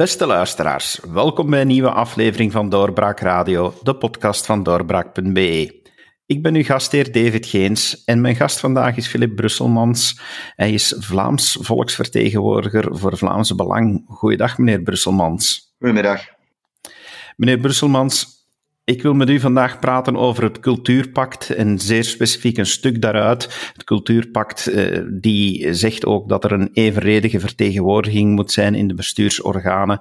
Beste luisteraars, welkom bij een nieuwe aflevering van Doorbraak Radio, de podcast van doorbraak.be. Ik ben uw gastheer David Geens en mijn gast vandaag is Philip Brusselmans. Hij is Vlaams volksvertegenwoordiger voor Vlaamse Belang. Goeiedag, meneer Brusselmans. Goedemiddag. Meneer Brusselmans, ik wil met u vandaag praten over het Cultuurpact en zeer specifiek een stuk daaruit. Het Cultuurpact eh, die zegt ook dat er een evenredige vertegenwoordiging moet zijn in de bestuursorganen.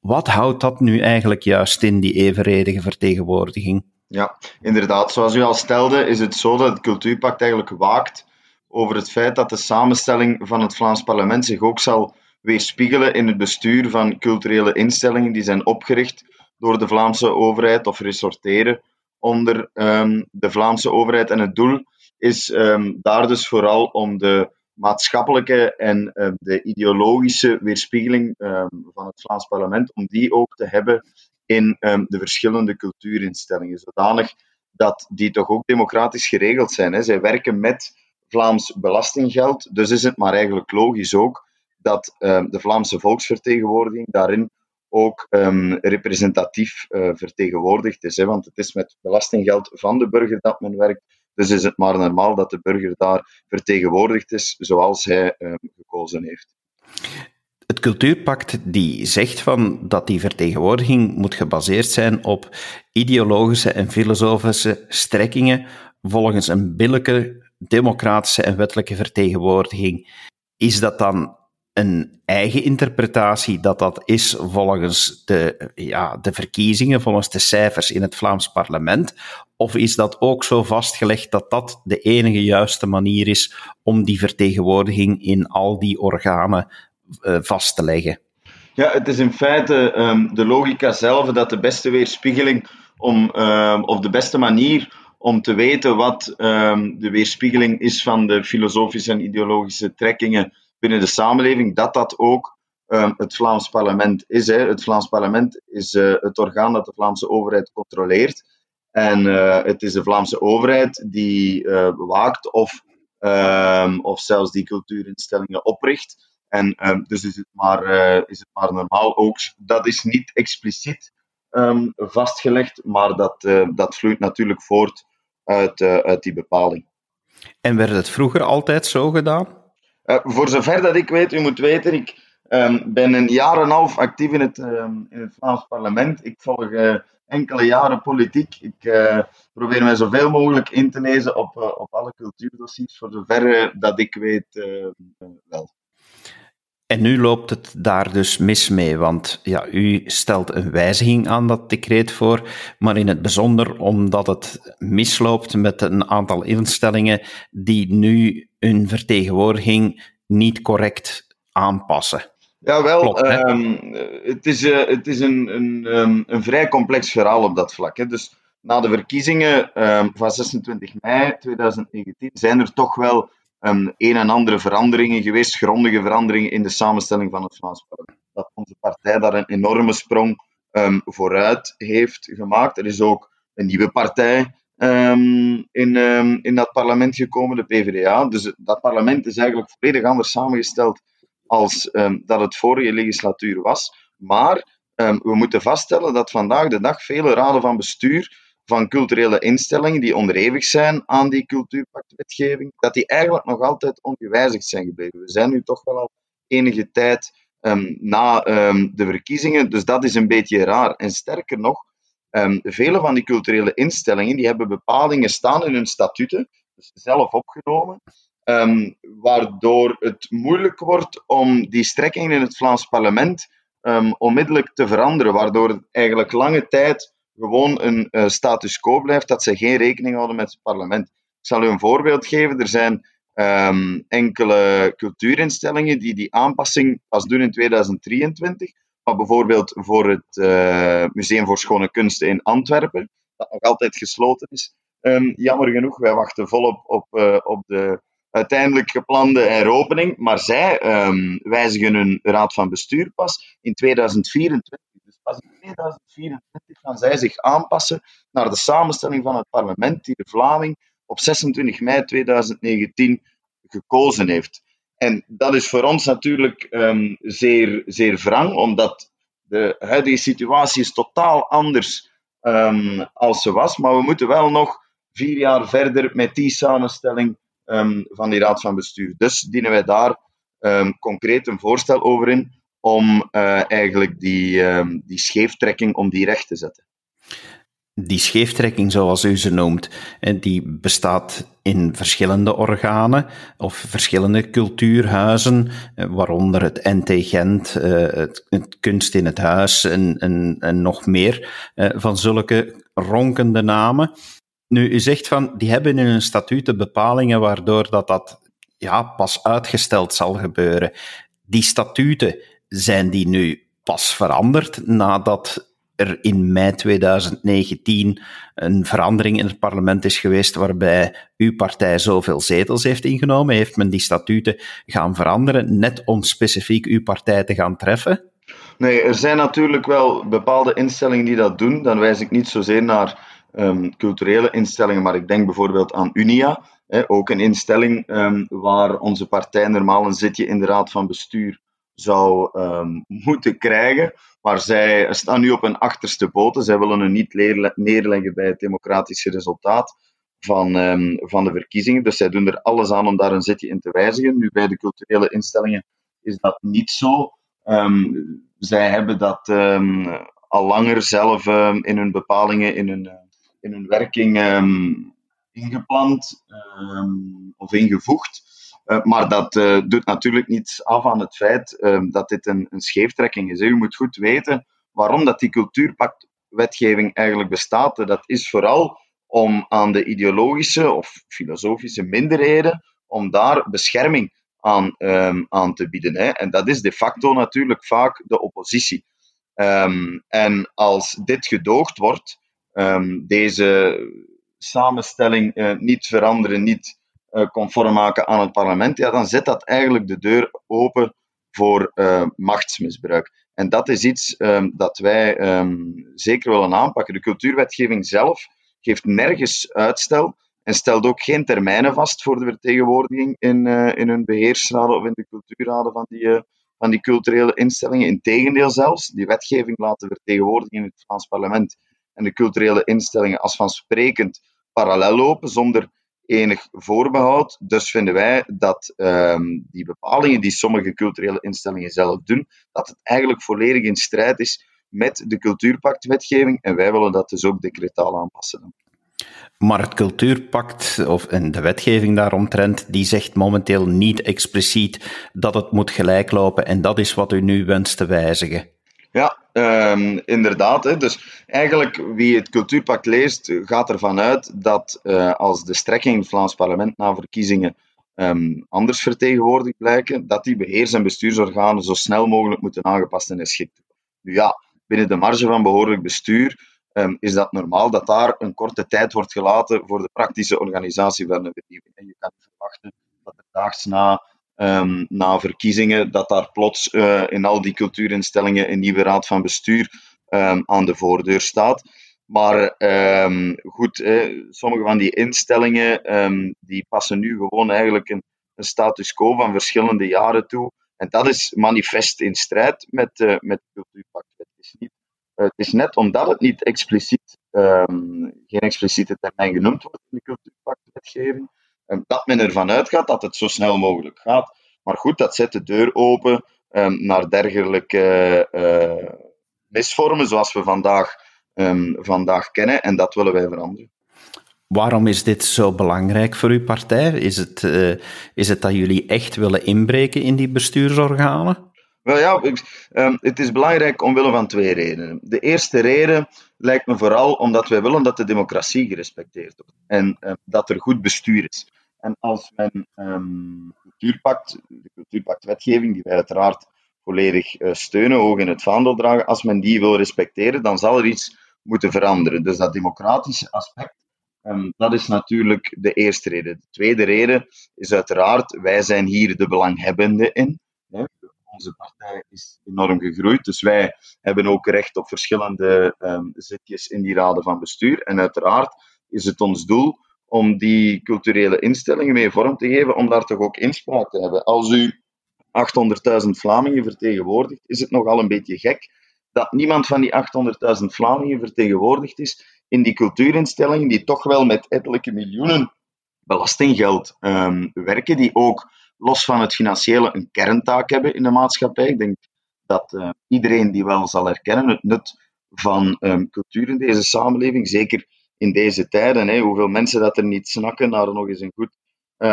Wat houdt dat nu eigenlijk juist in, die evenredige vertegenwoordiging? Ja, inderdaad. Zoals u al stelde, is het zo dat het Cultuurpact eigenlijk waakt over het feit dat de samenstelling van het Vlaams parlement zich ook zal weerspiegelen in het bestuur van culturele instellingen die zijn opgericht door de Vlaamse overheid of resorteren onder um, de Vlaamse overheid. En het doel is um, daar dus vooral om de maatschappelijke en uh, de ideologische weerspiegeling van het Vlaams parlement, om die ook te hebben in de verschillende cultuurinstellingen, zodanig dat die toch ook democratisch geregeld zijn. Hè. Zij werken met Vlaams belastinggeld, dus is het maar eigenlijk logisch ook dat de Vlaamse volksvertegenwoordiging daarin ook um, representatief uh, vertegenwoordigd is. Hè, want het is met belastinggeld van de burger dat men werkt. Dus is het maar normaal dat de burger daar vertegenwoordigd is zoals hij um, gekozen heeft. Het cultuurpact die zegt van dat die vertegenwoordiging moet gebaseerd zijn op ideologische en filosofische strekkingen volgens een billijke democratische en wettelijke vertegenwoordiging. Is dat dan een eigen interpretatie dat dat is volgens de, ja, de verkiezingen, volgens de cijfers in het Vlaams parlement? Of is dat ook zo vastgelegd dat dat de enige juiste manier is om die vertegenwoordiging in al die organen uh, vast te leggen? Ja, het is in feite um, de logica zelf dat de beste weerspiegeling om, um, of de beste manier om te weten wat um, de weerspiegeling is van de filosofische en ideologische trekkingen binnen de samenleving, dat dat ook um, het Vlaams parlement is. Hè. Het Vlaams parlement is uh, het orgaan dat de Vlaamse overheid controleert. En uh, het is de Vlaamse overheid die bewaakt of, um, of zelfs die cultuurinstellingen opricht. En um, dus is het, maar, is het maar normaal ook. Dat is niet expliciet vastgelegd, maar dat, dat vloeit natuurlijk voort uit, uit die bepaling. En werd het vroeger altijd zo gedaan? Uh, voor zover dat ik weet, u moet weten, ik um, ben een jaar en half actief in het, um, in het Vlaams parlement. Ik volg uh, enkele jaren politiek. Ik uh, probeer mij zoveel mogelijk in te lezen op, op alle cultuurdossiers, voor zover dat ik weet wel. En nu loopt het daar dus mis mee, want ja, u stelt een wijziging aan dat decreet voor, maar in het bijzonder omdat het misloopt met een aantal instellingen die nu hun vertegenwoordiging niet correct aanpassen. Jawel, Klopt, um, het is, uh, het is een, een, um, een vrij complex verhaal op dat vlak. Hè. Dus na de verkiezingen um, van 26 mei 2019 zijn er toch wel um, een en andere veranderingen geweest, grondige veranderingen in de samenstelling van het Vlaams parlement. Dat onze partij daar een enorme sprong um, vooruit heeft gemaakt. Er is ook een nieuwe partij um, in, in dat parlement gekomen, de PvdA. Dus dat parlement is eigenlijk volledig anders samengesteld als dat het vorige legislatuur was. Maar we moeten vaststellen dat vandaag de dag vele raden van bestuur van culturele instellingen die onderhevig zijn aan die cultuurpactwetgeving, dat die eigenlijk nog altijd ongewijzigd zijn gebleven. We zijn nu toch wel al enige tijd um, na um, de verkiezingen, dus dat is een beetje raar. En sterker nog, um, vele van die culturele instellingen die hebben bepalingen staan in hun statuten, dus zelf opgenomen, waardoor het moeilijk wordt om die strekkingen in het Vlaams parlement onmiddellijk te veranderen, waardoor het eigenlijk lange tijd gewoon een uh, status quo blijft, dat ze geen rekening houden met het parlement. Ik zal u een voorbeeld geven. Er zijn um, enkele cultuurinstellingen die die aanpassing pas doen in 2023. Maar bijvoorbeeld voor het uh, Museum voor Schone Kunsten in Antwerpen, dat nog altijd gesloten is. Um, jammer genoeg, wij wachten volop op, uh, op de uiteindelijk geplande heropening. Maar zij um, wijzigen hun raad van bestuur pas in 2024 in 2024 gaan zij zich aanpassen naar de samenstelling van het parlement die de Vlaming op 26 mei 2019 gekozen heeft. En dat is voor ons natuurlijk um, zeer, zeer wrang, omdat De huidige situatie is totaal anders um, als ze was, maar we moeten wel nog vier jaar verder met die samenstelling um, van die raad van bestuur. Dus dienen wij daar concreet een voorstel over in om uh, eigenlijk die, die scheeftrekking om die recht te zetten die scheeftrekking, zoals u ze noemt, die bestaat in verschillende organen of verschillende cultuurhuizen, waaronder het NT Gent, eh, het, Kunst in het Huis en, en, en nog meer eh, van zulke ronkende namen. Nu, u zegt van, die hebben in hun statuten bepalingen waardoor dat, dat ja, pas uitgesteld zal gebeuren. Die statuten, zijn die nu pas veranderd nadat er in mei 2019 een verandering in het parlement is geweest waarbij uw partij zoveel zetels heeft ingenomen? Heeft men die statuten gaan veranderen, net om specifiek uw partij te gaan treffen? Nee, er zijn natuurlijk wel bepaalde instellingen die dat doen. Dan wijs ik niet zozeer naar um, culturele instellingen, maar ik denk bijvoorbeeld aan Unia. Hè, ook een instelling um, waar onze partij normaal een zitje in de raad van bestuur zou um, moeten krijgen. Maar zij staan nu op een achterste poten. Zij willen een niet neerleggen bij het democratische resultaat van, um, van de verkiezingen. Dus zij doen er alles aan om daar een zitje in te wijzigen. Nu, bij de culturele instellingen is dat niet zo. Um, zij hebben dat al langer zelf in hun bepalingen, in hun, in hun werking ingepland of ingevoegd. Uh, maar dat uh, doet natuurlijk niets af aan het feit uh, dat dit een, een scheeftrekking is. U moet goed weten waarom dat die cultuurpactwetgeving eigenlijk bestaat. Dat is vooral om aan de ideologische of filosofische minderheden, om daar bescherming aan, um, aan te bieden. Hè. En dat is de facto natuurlijk vaak de oppositie. Um, en als dit gedoogd wordt, deze samenstelling niet veranderen, niet eh, conform maken aan het parlement, ja, dan zet dat eigenlijk de deur open voor uh, machtsmisbruik. En dat is iets um, dat wij um, zeker willen aanpakken. De cultuurwetgeving zelf geeft nergens uitstel en stelt ook geen termijnen vast voor de vertegenwoordiging in, uh, in hun beheersraden of in de cultuurraden van die, van die culturele instellingen. Integendeel zelfs, die wetgeving laat de vertegenwoordiging in het Vlaams parlement en de culturele instellingen als vansprekend parallel lopen, zonder enig voorbehoud. Dus vinden wij dat um, die bepalingen die sommige culturele instellingen zelf doen, dat het eigenlijk volledig in strijd is met de cultuurpactwetgeving. En wij willen dat dus ook decretaal aanpassen. Maar het cultuurpact of, en de wetgeving daaromtrent, die zegt momenteel niet expliciet dat het moet gelijklopen. En dat is wat u nu wenst te wijzigen. Ja, um, inderdaad. Hè. Dus eigenlijk, wie het cultuurpact leest, gaat ervan uit dat uh, als de strekking in het Vlaams parlement na verkiezingen um, anders vertegenwoordigd blijken, dat die beheers- en bestuursorganen zo snel mogelijk moeten aangepast en geschikt worden. Nu ja, binnen de marge van behoorlijk bestuur um, is dat normaal dat daar een korte tijd wordt gelaten voor de praktische organisatie van de vernieuwing. En je kan verwachten dat er daags na um, na verkiezingen, dat daar plots uh, in al die cultuurinstellingen een nieuwe raad van bestuur um, aan de voordeur staat. Maar um, goed, eh, sommige van die instellingen die passen nu gewoon eigenlijk een, een, status quo van verschillende jaren toe. En dat is manifest in strijd met, uh, met het cultuurpact. Het is, niet, het is net omdat het niet expliciet, geen expliciete termijn genoemd wordt in de cultuurpactwetgeving, dat men ervan uitgaat dat het zo snel mogelijk gaat. Maar goed, dat zet de deur open um, naar dergelijke uh, misvormen zoals we vandaag, um, vandaag kennen. En dat willen wij veranderen. Waarom is dit zo belangrijk voor uw partij? Is het, uh, is het dat jullie echt willen inbreken in die bestuursorganen? Wel ja, um, het is belangrijk omwille van twee redenen. De eerste reden lijkt me vooral omdat wij willen dat de democratie gerespecteerd wordt en dat er goed bestuur is. En als men um, cultuurpact, de cultuurpactwetgeving, die wij uiteraard volledig uh, steunen, ook in het vaandel dragen, als men die wil respecteren, dan zal er iets moeten veranderen. Dus dat democratische aspect, um, dat is natuurlijk de eerste reden. De tweede reden is uiteraard, wij zijn hier de belanghebbenden in. Hè. Onze partij is enorm gegroeid, dus wij hebben ook recht op verschillende um, zitjes in die raden van bestuur. En uiteraard is het ons doel om die culturele instellingen mee vorm te geven, om daar toch ook inspraak te hebben. Als u 800.000 Vlamingen vertegenwoordigt, is het nogal een beetje gek dat niemand van die 800.000 Vlamingen vertegenwoordigd is in die cultuurinstellingen die toch wel met ettelijke miljoenen belastinggeld um, werken, die ook los van het financiële een kerntaak hebben in de maatschappij. Ik denk dat uh, iedereen die wel zal herkennen het nut van um, cultuur in deze samenleving, zeker in deze tijden, hè, hoeveel mensen dat er niet snakken naar nog eens een goed, uh,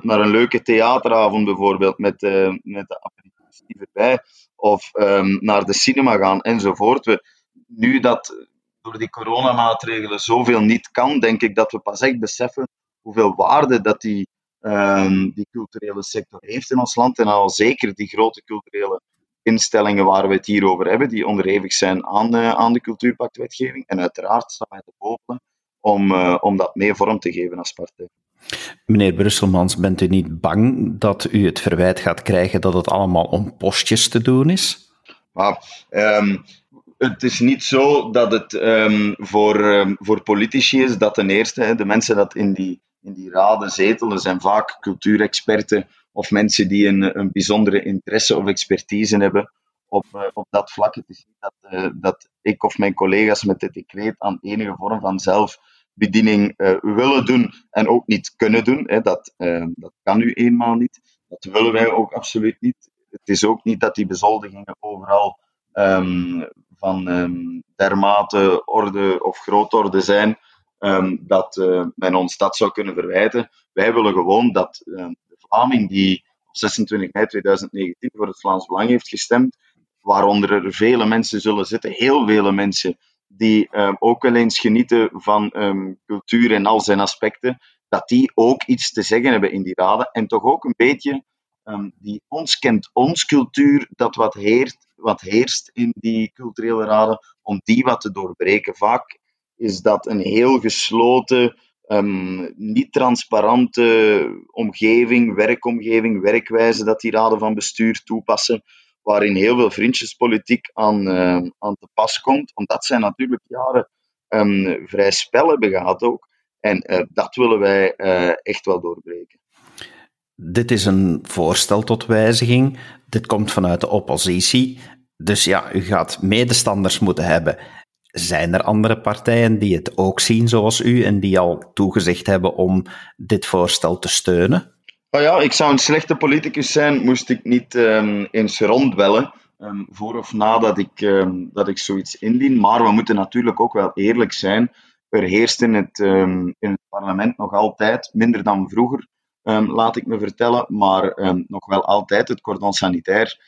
naar een leuke theateravond bijvoorbeeld, met, uh, met de aperitiefs erbij, of um, naar de cinema gaan enzovoort. We, nu dat door die coronamaatregelen zoveel niet kan, denk ik dat we pas echt beseffen hoeveel waarde dat die, um, die culturele sector heeft in ons land. En al zeker die grote culturele instellingen waar we het hier over hebben, die onderhevig zijn aan, uh, aan de cultuurpactwetgeving. En uiteraard staan wij te popelen om, uh, om dat meer vorm te geven als partij. Meneer Brusselmans, bent u niet bang dat u het verwijt gaat krijgen dat het allemaal om postjes te doen is? Maar, um, het is niet zo dat het um, voor, um, voor politici is dat ten eerste, hè, de mensen dat in die, in die raden zetelen, zijn vaak cultuurexperten of mensen die een, een bijzondere interesse of expertise hebben op, uh, op dat vlak. Het is niet dat, uh, dat ik of mijn collega's met dit decreet aan enige vorm van zelfbediening uh, willen doen en ook niet kunnen doen. Hè. Dat, dat kan nu eenmaal niet. Dat willen wij ook absoluut niet. Het is ook niet dat die bezoldigingen overal um, van um, dermate orde of grootorde zijn um, dat men ons dat zou kunnen verwijten. Wij willen gewoon dat Vlaming die op 26 mei 2019 voor het Vlaams Belang heeft gestemd, waaronder er vele mensen zullen zitten, heel vele mensen, die um, ook wel eens genieten van um, cultuur en al zijn aspecten, dat die ook iets te zeggen hebben in die raden en toch ook een beetje um, die ons kent ons cultuur, dat wat heert, wat heerst in die culturele raden, om die wat te doorbreken. Vaak is dat een heel gesloten, um, niet transparante omgeving, werkomgeving, werkwijze dat die raden van bestuur toepassen, waarin heel veel vriendjespolitiek aan, uh, aan te pas komt. Omdat zij natuurlijk jaren um, vrij spel hebben gehad ook. En uh, dat willen wij uh, echt wel doorbreken. Dit is een voorstel tot wijziging. Dit komt vanuit de oppositie. Dus ja, u gaat medestanders moeten hebben. Zijn er andere partijen die het ook zien zoals u en die al toegezegd hebben om dit voorstel te steunen? Nou ja, ik zou een slechte politicus zijn, moest ik niet um, eens rondbellen um, voor of nadat ik, um, dat ik zoiets indien. Maar we moeten natuurlijk ook wel eerlijk zijn. Er heerst in het, in het parlement nog altijd, minder dan vroeger, laat ik me vertellen, maar nog wel altijd het cordon sanitair,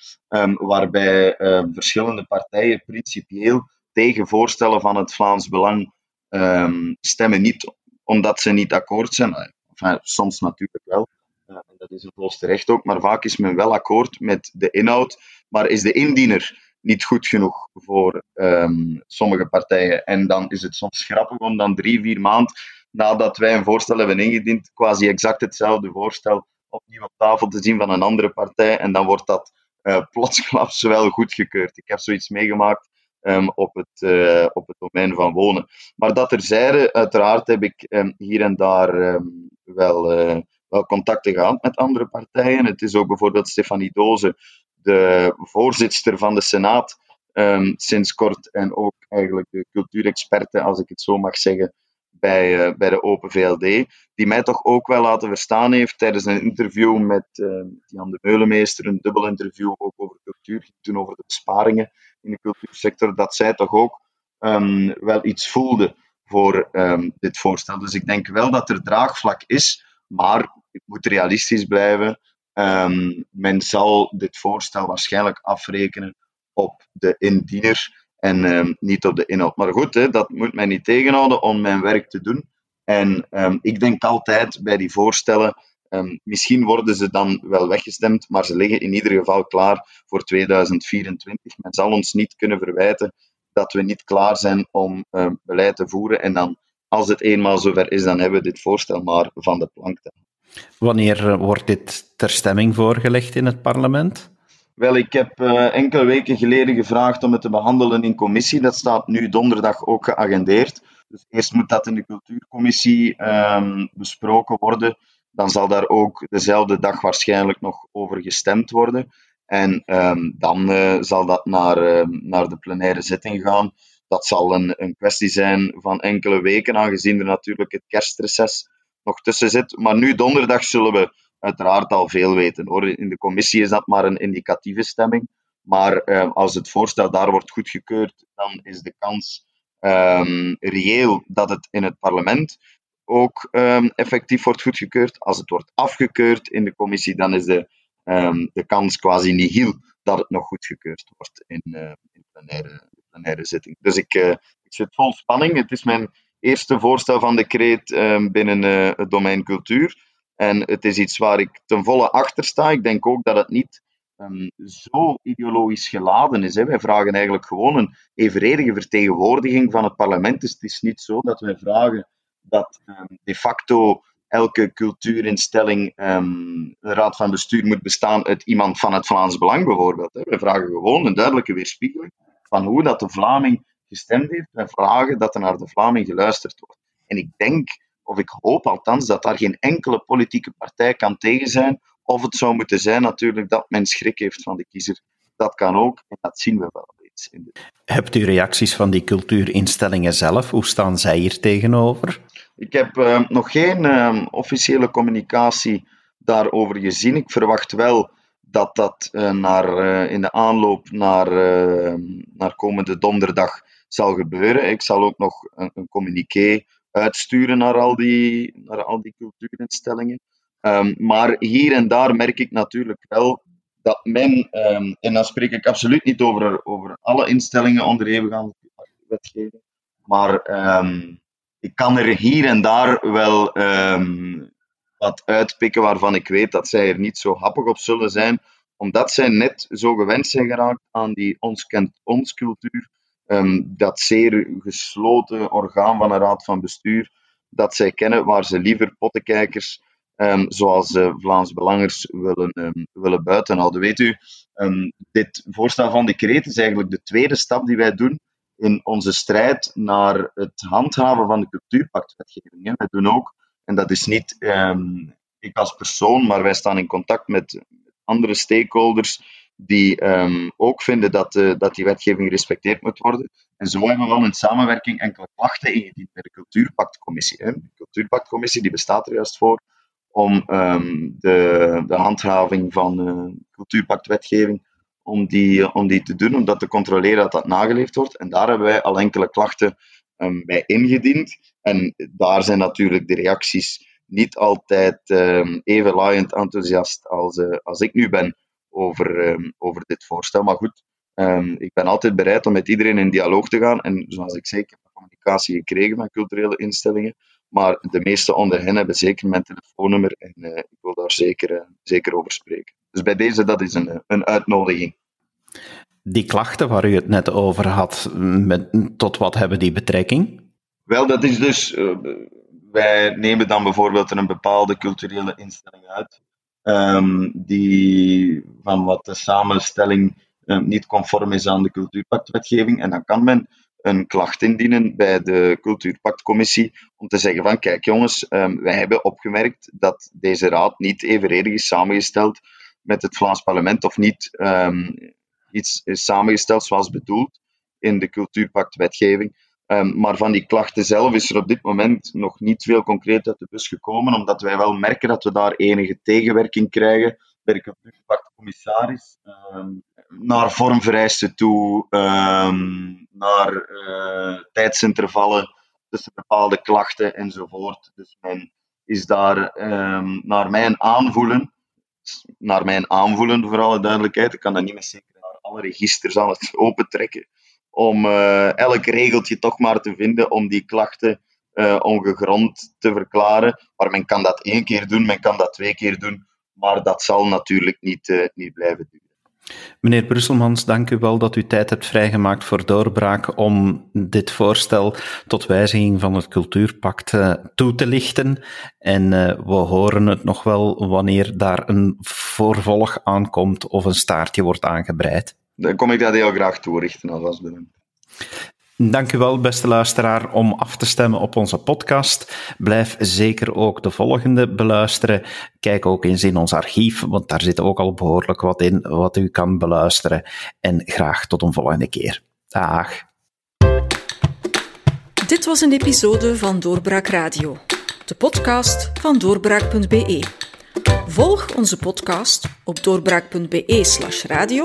waarbij verschillende partijen principieel tegen voorstellen van het Vlaams Belang stemmen. Niet omdat ze niet akkoord zijn, enfin, soms natuurlijk wel, uh, dat is een volste recht ook, maar vaak is men wel akkoord met de inhoud, maar is de indiener niet goed genoeg voor sommige partijen. En dan is het soms grappig om dan drie, vier maanden nadat wij een voorstel hebben ingediend, quasi exact hetzelfde voorstel opnieuw op tafel te zien van een andere partij. En dan wordt dat uh, plotsklaps wel goedgekeurd. Ik heb zoiets meegemaakt um, op, het, uh, op het domein van wonen. Maar dat terzijde, uiteraard heb ik um, hier en daar um, wel, uh, wel contacten gehad met andere partijen. Het is ook bijvoorbeeld Stefanie Doze, de voorzitter van de Senaat, sinds kort en ook eigenlijk de cultuurexperte, als ik het zo mag zeggen, bij, uh, bij de Open VLD, die mij toch ook wel laten verstaan heeft tijdens een interview met uh, Jan de Meulemeester, een dubbel interview ook over cultuur, toen over de besparingen in de cultuursector, dat zij toch ook um, wel iets voelde voor um, dit voorstel. Dus ik denk wel dat er draagvlak is, maar het moet realistisch blijven. Um, men zal dit voorstel waarschijnlijk afrekenen op de indiener en um, niet op de inhoud. Maar goed, hè, dat moet mij niet tegenhouden om mijn werk te doen. En um, ik denk altijd bij die voorstellen, um, misschien worden ze dan wel weggestemd, maar ze liggen in ieder geval klaar voor 2024. Men zal ons niet kunnen verwijten dat we niet klaar zijn om beleid te voeren. En dan, als het eenmaal zover is, dan hebben we dit voorstel maar van de plank Wanneer eh, wordt dit ter stemming voorgelegd in het parlement? Wel, ik heb uh, enkele weken geleden gevraagd om het te behandelen in commissie. Dat staat nu donderdag ook geagendeerd. Dus eerst moet dat in de cultuurcommissie um, besproken worden. Dan zal daar ook dezelfde dag waarschijnlijk nog over gestemd worden. En um, dan uh, zal dat naar, uh, naar de plenaire zitting gaan. Dat zal een, een kwestie zijn van enkele weken, aangezien er natuurlijk het kerstreces nog tussen zit. Maar nu donderdag zullen we uiteraard al veel weten. Hoor. In de commissie is dat maar een indicatieve stemming. Maar uh, als het voorstel daar wordt goedgekeurd, dan is de kans um, reëel dat het in het parlement ook um, effectief wordt goedgekeurd. Als het wordt afgekeurd in de commissie, dan is de, de kans quasi nihil dat het nog goedgekeurd wordt in, uh, in plenaire, plenaire zitting. Dus ik, uh, ik zit vol spanning. Het is mijn eerste voorstel van decreet binnen uh, het domein cultuur. En het is iets waar ik ten volle achter sta. Ik denk ook dat het niet um, zo ideologisch geladen is. Hè. Wij vragen eigenlijk gewoon een evenredige vertegenwoordiging van het parlement. Dus het is niet zo dat wij vragen dat um, de facto elke cultuurinstelling um, een raad van bestuur moet bestaan uit iemand van het Vlaams Belang bijvoorbeeld. Hè. Wij vragen gewoon een duidelijke weerspiegeling van hoe dat de Vlaming gestemd heeft. Wij vragen dat er naar de Vlaming geluisterd wordt. En ik denk, of ik hoop althans, dat daar geen enkele politieke partij kan tegen zijn. Of het zou moeten zijn natuurlijk dat men schrik heeft van de kiezer. Dat kan ook, en dat zien we wel. Hebt u reacties van die cultuurinstellingen zelf? Hoe staan zij hier tegenover? Ik heb uh, nog geen uh, officiële communicatie daarover gezien. Ik verwacht wel dat dat uh, naar, in de aanloop naar, naar komende donderdag zal gebeuren. Ik zal ook nog een, een communiqué uitsturen naar al die, naar al die cultuurinstellingen. Um, maar hier en daar merk ik natuurlijk wel dat men, um, en dan spreek ik absoluut niet over, over alle instellingen onderhevig aan wetgeving, maar um, ik kan er hier en daar wel wat uitpikken waarvan ik weet dat zij er niet zo happig op zullen zijn, omdat zij net zo gewend zijn geraakt aan die ons kent ons cultuur, dat zeer gesloten orgaan van een raad van bestuur, dat zij kennen waar ze liever pottenkijkers um, zoals Vlaams Belangers willen, um, willen buitenhouden. Weet u, dit voorstel van decreet is eigenlijk de tweede stap die wij doen in onze strijd naar het handhaven van de cultuurpactwetgeving. Wij doen ook, en dat is niet ik als persoon, maar wij staan in contact met andere stakeholders die um, ook vinden dat, uh, dat die wetgeving gerespecteerd moet worden. En zo hebben we wel in samenwerking enkele klachten ingediend bij de Cultuurpactcommissie. De Cultuurpactcommissie die bestaat er juist voor om um, de, de handhaving van uh, cultuurpactwetgeving om die, om die te doen, om dat te controleren dat dat nageleefd wordt. En daar hebben wij al enkele klachten um, bij ingediend. En daar zijn natuurlijk de reacties niet altijd even laaiend enthousiast als, als ik nu ben over, um, over dit voorstel. Maar goed, um, ik ben altijd bereid om met iedereen in dialoog te gaan. En zoals ik zei, ik heb communicatie gekregen van culturele instellingen. Maar de meeste onder hen hebben zeker mijn telefoonnummer en uh, ik wil daar zeker, uh, zeker over spreken. Dus bij deze, dat is een, een uitnodiging. Die klachten waar u het net over had, met, tot wat hebben die betrekking? Wel, dat is dus, uh, wij nemen dan bijvoorbeeld een bepaalde culturele instelling uit, um, die van wat de samenstelling um, niet conform is aan de cultuurpactwetgeving. En dan kan men een klacht indienen bij de Cultuurpactcommissie om te zeggen van kijk jongens, um, wij hebben opgemerkt dat deze raad niet evenredig is samengesteld met het Vlaams parlement of niet iets is samengesteld zoals bedoeld in de Cultuurpactwetgeving. Um, maar van die klachten zelf is er op dit moment nog niet veel concreet uit de bus gekomen, omdat wij wel merken dat we daar enige tegenwerking krijgen bij de Cultuurpactcommissaris. Um, naar vormvereisten toe, um, naar uh, tijdsintervallen tussen bepaalde klachten enzovoort. Dus men is daar naar mijn aanvoelen, naar mijn aanvoelen voor alle duidelijkheid, ik kan dat niet meer zeker naar alle registers aan het opentrekken, om uh, elk regeltje toch maar te vinden om die klachten uh, ongegrond te verklaren. Maar men kan dat één keer doen, men kan dat twee keer doen, maar dat zal natuurlijk niet, uh, niet blijven duren. Meneer Brusselmans, dank u wel dat u tijd hebt vrijgemaakt voor doorbraak om dit voorstel tot wijziging van het cultuurpact toe te lichten. En we horen het nog wel wanneer daar een voorvolg aankomt of een staartje wordt aangebreid. Dan kom ik dat heel graag toerichten, als bedankt. Dank u wel, beste luisteraar, om af te stemmen op onze podcast. Blijf zeker ook de volgende beluisteren. Kijk ook eens in ons archief, want daar zit ook al behoorlijk wat in wat u kan beluisteren. En graag tot een volgende keer. Dag. Dit was een episode van Doorbraak Radio, de podcast van doorbraak.be. Volg onze podcast op doorbraak.be/radio